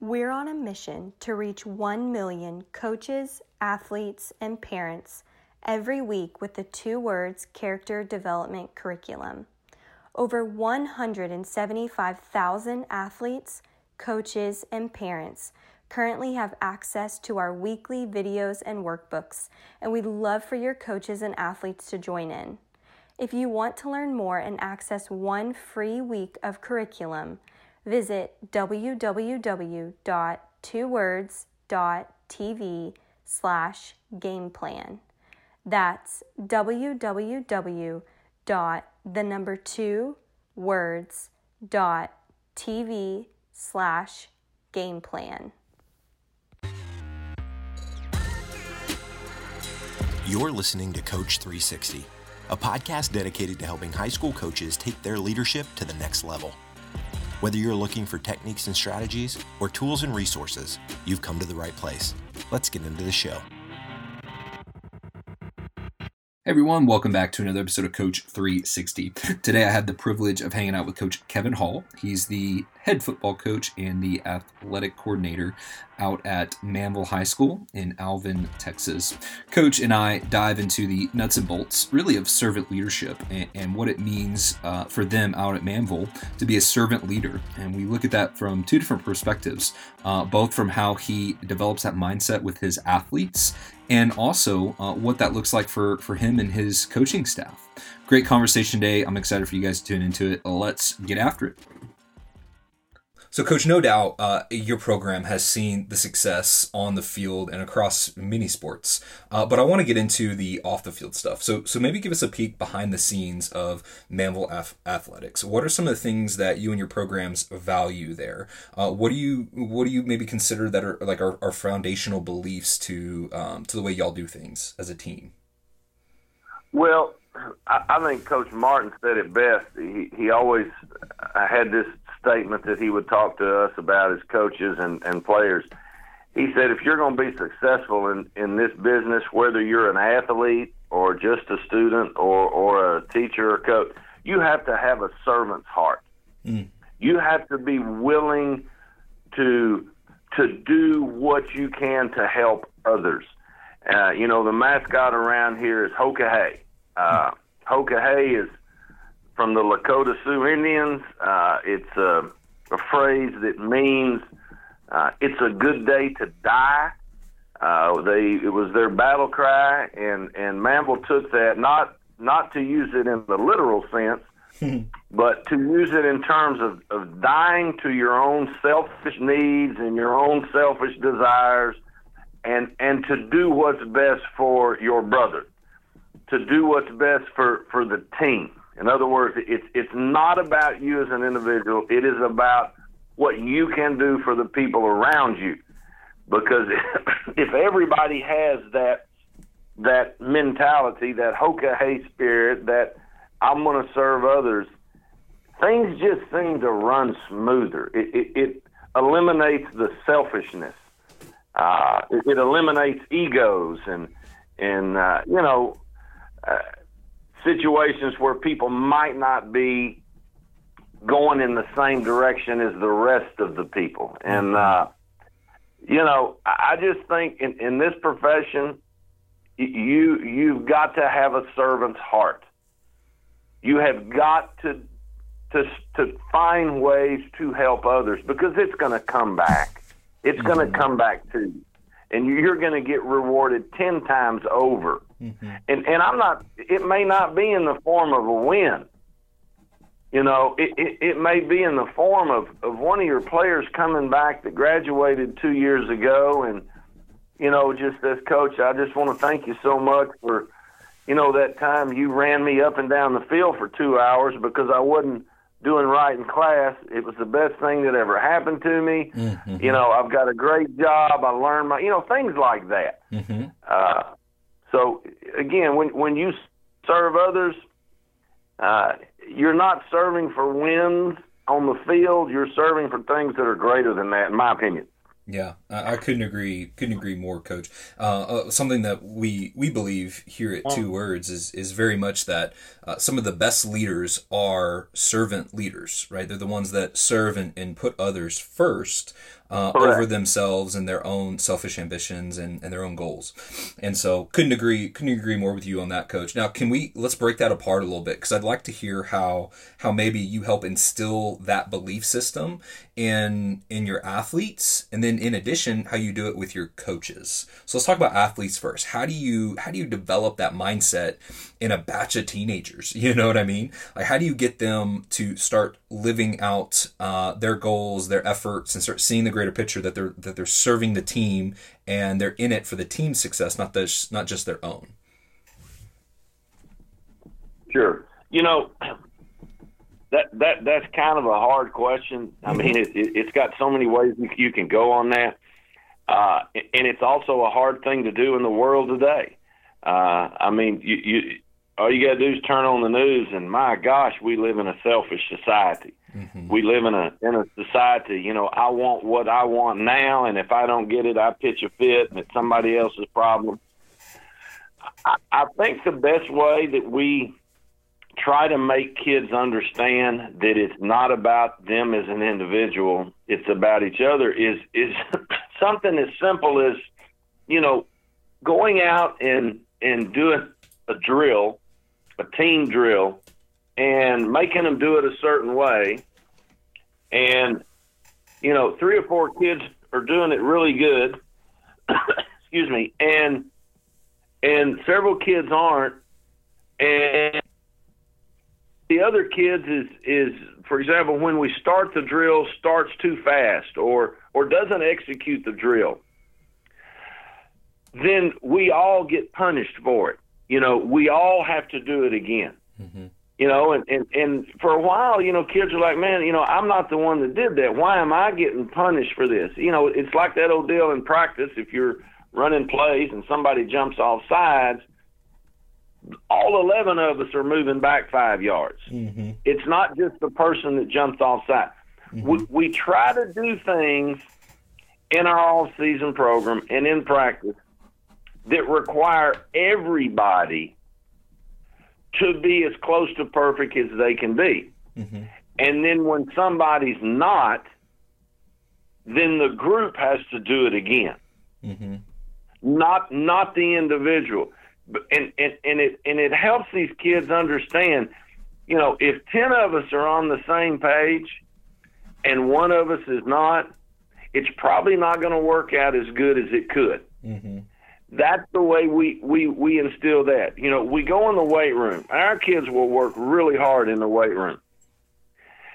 We're on a mission to reach 1 million coaches, athletes, and parents every week with the two words character development curriculum. Over 175,000 athletes, coaches, and parents currently have access to our weekly videos and workbooks, and we'd love for your coaches and athletes to join in. If you want to learn more and access one free week of curriculum, visit www.twowords.tv slash game plan. That's www the number two words dot tv slash game plan. You're listening to Coach 360, a podcast dedicated to helping high school coaches take their leadership to the next level. Whether you're looking for techniques and strategies or tools and resources, you've come to the right place. Let's get into the show. Hey everyone, welcome back to another episode of Coach 360. Today I had the privilege of hanging out with Coach Kevin Hall. He's the head football coach and the athletic coordinator out at Manvel High School in Alvin, Texas. Coach and I dive into the nuts and bolts, really, of servant leadership and, and what it means uh, for them out at Manvel to be a servant leader. And we look at that from two different perspectives, uh, both from how he develops that mindset with his athletes and also uh, what that looks like for, for him and his coaching staff. Great conversation today. I'm excited for you guys to tune into it. Let's get after it. So, Coach, no doubt uh, your program has seen the success on the field and across many sports. Uh, but I want to get into the off the field stuff. So, so maybe give us a peek behind the scenes of Manvel Athletics. What are some of the things that you and your programs value there? Uh, what do you what do you maybe consider that are like our, our foundational beliefs to um, to the way y'all do things as a team? Well, I, I think Coach Martin said it best. He he always had this statement that he would talk to us about as coaches and, and players. He said, if you're going to be successful in, in this business, whether you're an athlete or just a student or, or a teacher or coach, you have to have a servant's heart. Mm. You have to be willing to to do what you can to help others. Uh, you know, the mascot around here is Hoka Uh, Hoka Hey is from the Lakota Sioux Indians. Uh, it's a, a, phrase that means uh, "it's a good day to die." Uh, they it was their battle cry, and and Manvel took that not not to use it in the literal sense, but to use it in terms of, of dying to your own selfish needs and your own selfish desires, and and to do what's best for your brother, to do what's best for for the team. In other words, it's it's not about you as an individual. It is about what you can do for the people around you. Because if everybody has that that mentality, that Hoka Hey spirit, that I'm going to serve others, things just seem to run smoother. It, it, it eliminates the selfishness. Uh, it, it, eliminates egos and and uh, you know. Uh, situations where people might not be going in the same direction as the rest of the people. And, mm-hmm. uh, you know, I just think in, in this profession, you you've got to have a servant's heart. You have got to to to find ways to help others because it's going to come back. It's mm-hmm. going to come back to you, and you're going to get rewarded ten times over Mm-hmm. And and I'm not. It may not be in the form of a win. You know, it, it, it may be in the form of, of one of your players coming back that graduated two years ago, and you know, just as coach, I just want to thank you so much for, you know, that time you ran me up and down the field for two hours because I wasn't doing right in class. It was the best thing that ever happened to me. Mm-hmm. You know, I've got a great job. I learned my, you know, things like that. Mm-hmm. Uh, so again, when when you serve others, uh, you're not serving for wins on the field. You're serving for things that are greater than that, in my opinion. Yeah, I couldn't agree. Couldn't agree more, Coach. Uh, uh, something that we we believe here at Two Words is is very much that uh, some of the best leaders are servant leaders, right? They're the ones that serve and, and put others first. Uh, over themselves and their own selfish ambitions and, and their own goals. And so couldn't agree couldn't agree more with you on that, coach. Now, can we let's break that apart a little bit because I'd like to hear how how maybe you help instill that belief system in in your athletes, and then in addition, how you do it with your coaches. So let's talk about athletes first. How do you how do you develop that mindset in a batch of teenagers? You know what I mean? Like how do you get them to start living out uh, their goals, their efforts, and start seeing the greater picture that they're that they're serving the team and they're in it for the team's success, not the not just their own. Sure, you know that that that's kind of a hard question. I mean, mm-hmm. it, it, has got so many ways you can go on that, uh, and it's also a hard thing to do in the world today. Uh, I mean, you, you all you got to do is turn on the news, and my gosh, we live in a selfish society. Mm-hmm. We live in a in a society. You know, I want what I want now, and if I don't get it, I pitch a fit, and it's somebody else's problem. I, I think the best way that we try to make kids understand that it's not about them as an individual; it's about each other. Is is something as simple as you know going out and and doing a drill, a team drill, and making them do it a certain way. And, you know, three or four kids are doing it really good. Excuse me. And, and several kids aren't. And the other kids is, is, for example, when we start the drill, starts too fast or, or doesn't execute the drill, then we all get punished for it. You know, we all have to do it again. Mm-hmm. You know, and, and and for a while, you know, kids are like, man, you know, I'm not the one that did that. Why am I getting punished for this? You know, it's like that old deal in practice. If you're running plays and somebody jumps off sides, all 11 of us are moving back five yards. Mm-hmm. It's not just the person that jumped off side. Mm-hmm. We, we try to do things in our all season program and in practice that require everybody to be as close to perfect as they can be. Mm-hmm. And then when somebody's not, then the group has to do it again. Mm-hmm. Not not the individual. And, and and it and it helps these kids understand, you know, if ten of us are on the same page and one of us is not, it's probably not going to work out as good as it could. Mm-hmm that's the way we, we, we instill that. You know, we go in the weight room. Our kids will work really hard in the weight room.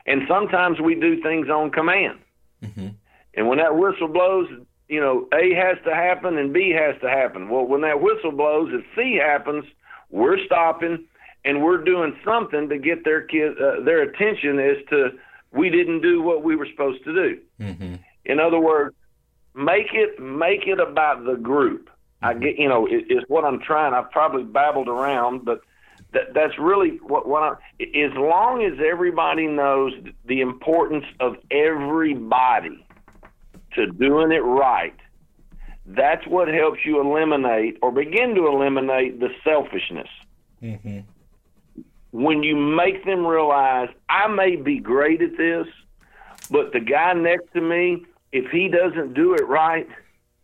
And sometimes we do things on command. Mm-hmm. And when that whistle blows, you know, A has to happen and B has to happen. Well, when that whistle blows, if C happens, we're stopping and we're doing something to get their kid uh, their attention as to we didn't do what we were supposed to do. Mm-hmm. In other words, make it make it about the group. I get, you know, it, it's what I'm trying. I've probably babbled around, but that, that's really what, what I, as long as everybody knows the importance of everybody to doing it right, that's what helps you eliminate or begin to eliminate the selfishness. Mm-hmm. When you make them realize, I may be great at this, but the guy next to me, if he doesn't do it right,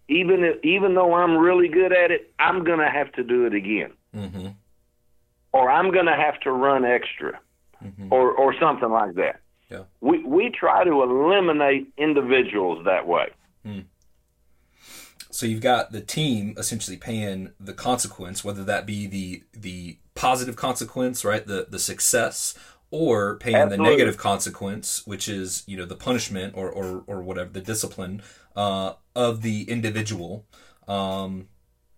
even if, even though I'm really good at it, I'm going to have to do it again, mm-hmm. or I'm going to have to run extra, mm-hmm. or or something like that. Yeah. We we try to eliminate individuals that way. Mm. So you've got the team essentially paying the consequence, whether that be the the positive consequence, right, the the success, or paying Absolutely. the negative consequence, which is you know the punishment or or, or whatever the discipline uh, of the individual. Um,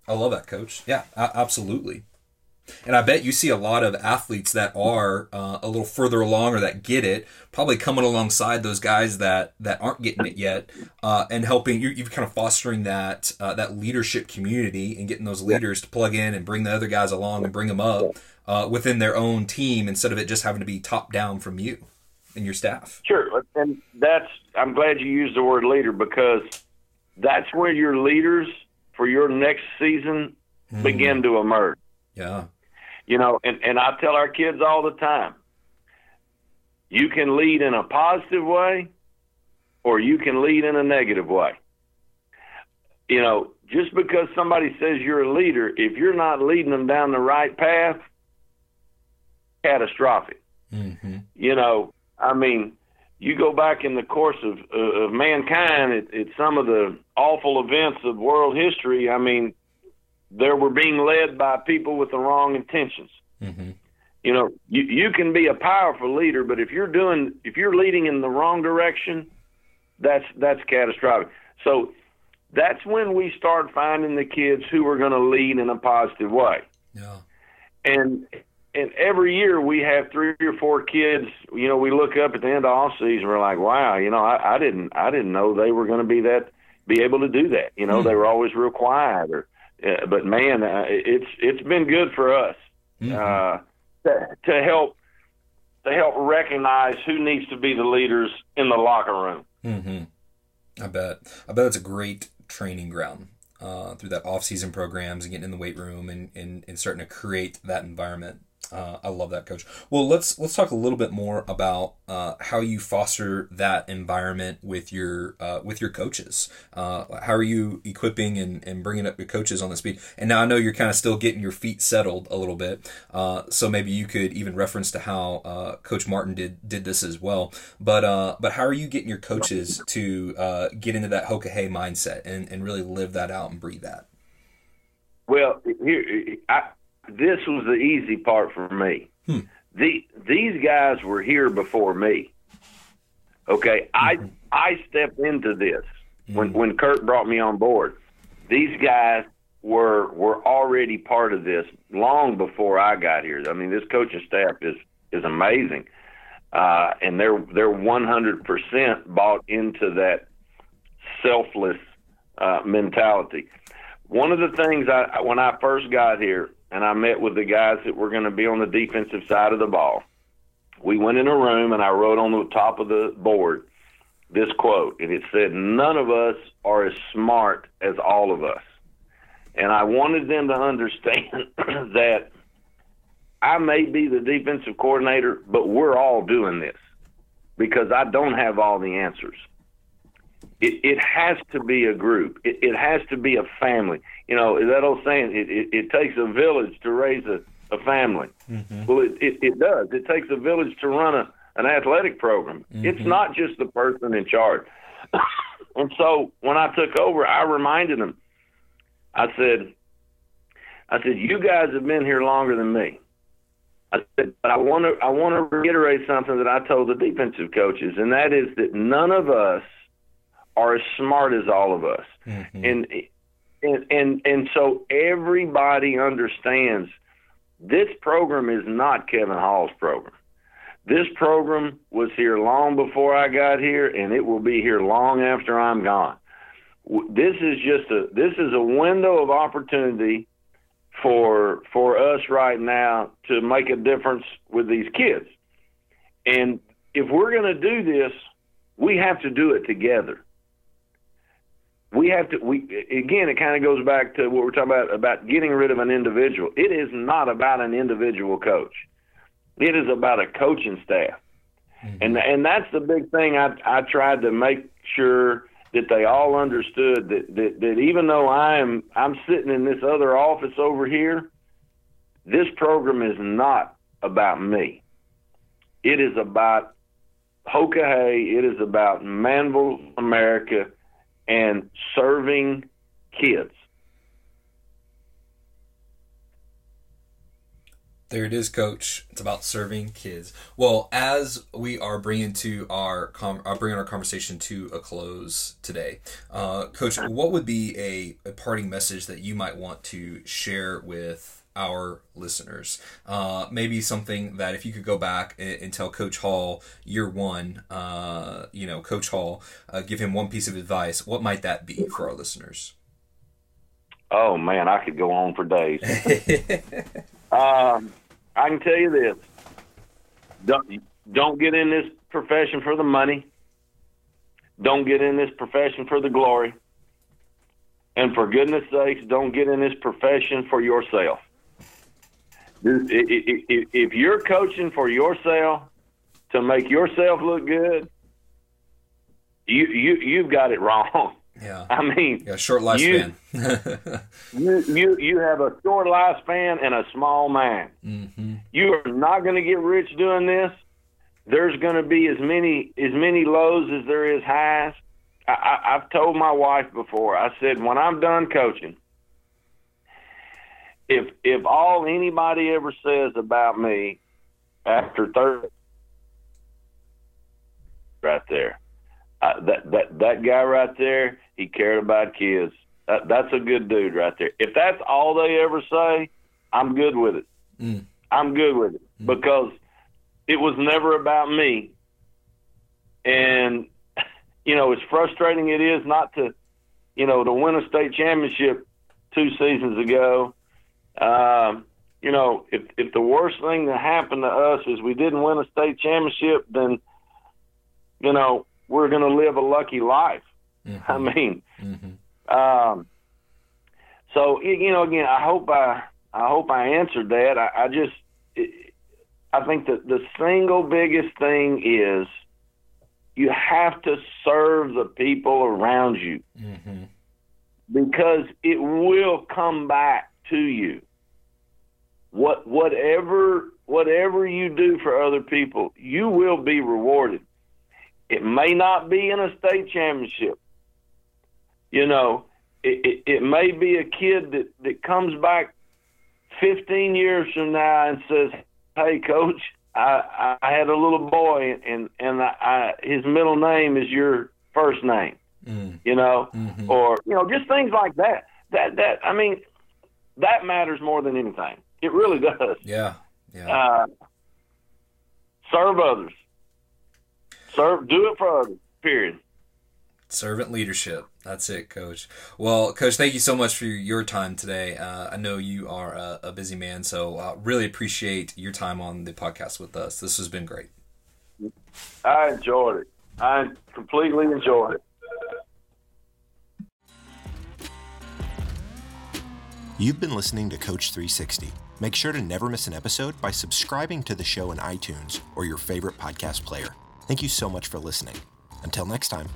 I love that, coach. Yeah, absolutely. And I bet you see a lot of athletes that are uh, a little further along or that get it, probably coming alongside those guys that that aren't getting it yet, uh, and helping you. You're kind of fostering that uh, that leadership community and getting those leaders to plug in and bring the other guys along and bring them up uh, within their own team instead of it just having to be top down from you and your staff. Sure, and that's I'm glad you used the word leader because that's where your leaders for your next season mm. begin to emerge. Yeah. You know, and, and I tell our kids all the time, you can lead in a positive way or you can lead in a negative way. You know, just because somebody says you're a leader, if you're not leading them down the right path, catastrophic. Mm-hmm. You know, I mean, you go back in the course of uh, of mankind at, at some of the awful events of world history. I mean, there were being led by people with the wrong intentions. Mm-hmm. You know, you you can be a powerful leader, but if you're doing if you're leading in the wrong direction, that's that's catastrophic. So that's when we start finding the kids who are going to lead in a positive way. Yeah. And and every year we have three or four kids. You know, we look up at the end of off season, we're like, wow, you know, I, I didn't I didn't know they were going to be that be able to do that. You know, mm-hmm. they were always real quiet. Or, uh, but man, uh, it's it's been good for us mm-hmm. uh, to, to help to help recognize who needs to be the leaders in the locker room. Mm-hmm. I bet. I bet it's a great training ground uh, through that off-season programs and getting in the weight room and, and, and starting to create that environment uh, I love that, coach. Well, let's let's talk a little bit more about uh, how you foster that environment with your uh, with your coaches. Uh, how are you equipping and, and bringing up your coaches on the speed? And now I know you're kind of still getting your feet settled a little bit, uh, so maybe you could even reference to how uh, Coach Martin did did this as well. But but how are you getting your coaches to get into that Hoka Hey mindset and, and really live that out and breathe that? Well, here I this was the easy part for me. Hmm. The, these guys were here before me. Okay. I I stepped into this mm-hmm. when when Kurt brought me on board. These guys were were already part of this long before I got here. I mean, this coaching staff is is amazing, uh, and they're they're 100 percent bought into that selfless uh, mentality. One of the things I when I first got here, and I met with the guys that were going to be on the defensive side of the ball. We went in a room and I wrote on the top of the board this quote, and it said, None of us are as smart as all of us. And I wanted them to understand that I may be the defensive coordinator, but we're all doing this because I don't have all the answers. It, it has to be a group. It, it has to be a family. You know that old saying: it, it, it takes a village to raise a, a family. Mm-hmm. Well, it, it, it does. It takes a village to run a an athletic program. Mm-hmm. It's not just the person in charge. and so when I took over, I reminded them. I said, I said, you guys have been here longer than me. I said, but I want to I want to reiterate something that I told the defensive coaches, and that is that none of us are as smart as all of us. Mm-hmm. And and and and so everybody understands this program is not Kevin Hall's program. This program was here long before I got here, and it will be here long after I'm gone. This is just a this is a window of opportunity for for us right now to make a difference with these kids. And if we're going to do this, we have to do it together we have to we again it kind of goes back to what we're talking about about getting rid of an individual it is not about an individual coach it is about a coaching staff mm-hmm. and and that's the big thing i i tried to make sure that they all understood that, that that even though i am i'm sitting in this other office over here this program is not about me it is about Hoka Hey. It is about Manvel, America, and serving kids. There it is, Coach. It's about serving kids. Well, as we are bringing to our com- uh, bringing our conversation to a close today, uh, Coach, what would be a, a parting message that you might want to share with our listeners. Uh, maybe something that if you could go back and, and tell Coach Hall year one, uh, you know, Coach Hall, uh, give him one piece of advice, what might that be for our listeners? Oh man, I could go on for days. um, I can tell you this: don't don't get in this profession for the money. Don't get in this profession for the glory. And for goodness sakes, don't get in this profession for yourself if you're coaching for yourself to make yourself look good, you you you've got it wrong. Yeah. I mean, yeah, short lifespan. You, you you you have a short lifespan and a small mind. mm-hmm. You are not going to get rich doing this. There's going to be as many as many lows as there is highs. I, I, I've told my wife before. I said when I'm done coaching, if if all anybody ever says about me after thirty, right there, uh, that that that guy right there, he cared about kids. That, that's a good dude right there. If that's all they ever say, I'm good with it. Mm. I'm good with it because it was never about me. And you know, as frustrating it is not to, you know, to win a state championship two seasons ago. Um, you know, if if the worst thing that happened to us is we didn't win a state championship, then you know we're going to live a lucky life. Mm-hmm. I mean, Mm-hmm. um, so you know, again, I hope I I hope I answered that. I, I just I think that the single biggest thing is you have to serve the people around you Mm-hmm. because it will come back to you. What whatever whatever you do for other people, you will be rewarded. It may not be in a state championship. You know, it, it, it may be a kid that, that comes back 15 years from now and says, "Hey, coach, I, I had a little boy, and and I, I, his middle name is your first name." Mm. You know, Mhm. or you know, just things like that. That that I mean, that matters more than anything. It really does. Yeah. Yeah. Uh, serve others. Serve. Do it for others. Period. Servant leadership. That's it, Coach. Well, Coach, thank you so much for your time today. Uh, I know you are a, a busy man, so uh, really appreciate your time on the podcast with us. This has been great. I enjoyed it. I completely enjoyed it. You've been listening to Coach 360. Make sure to never miss an episode by subscribing to the show in iTunes or your favorite podcast player. Thank you so much for listening. Until next time.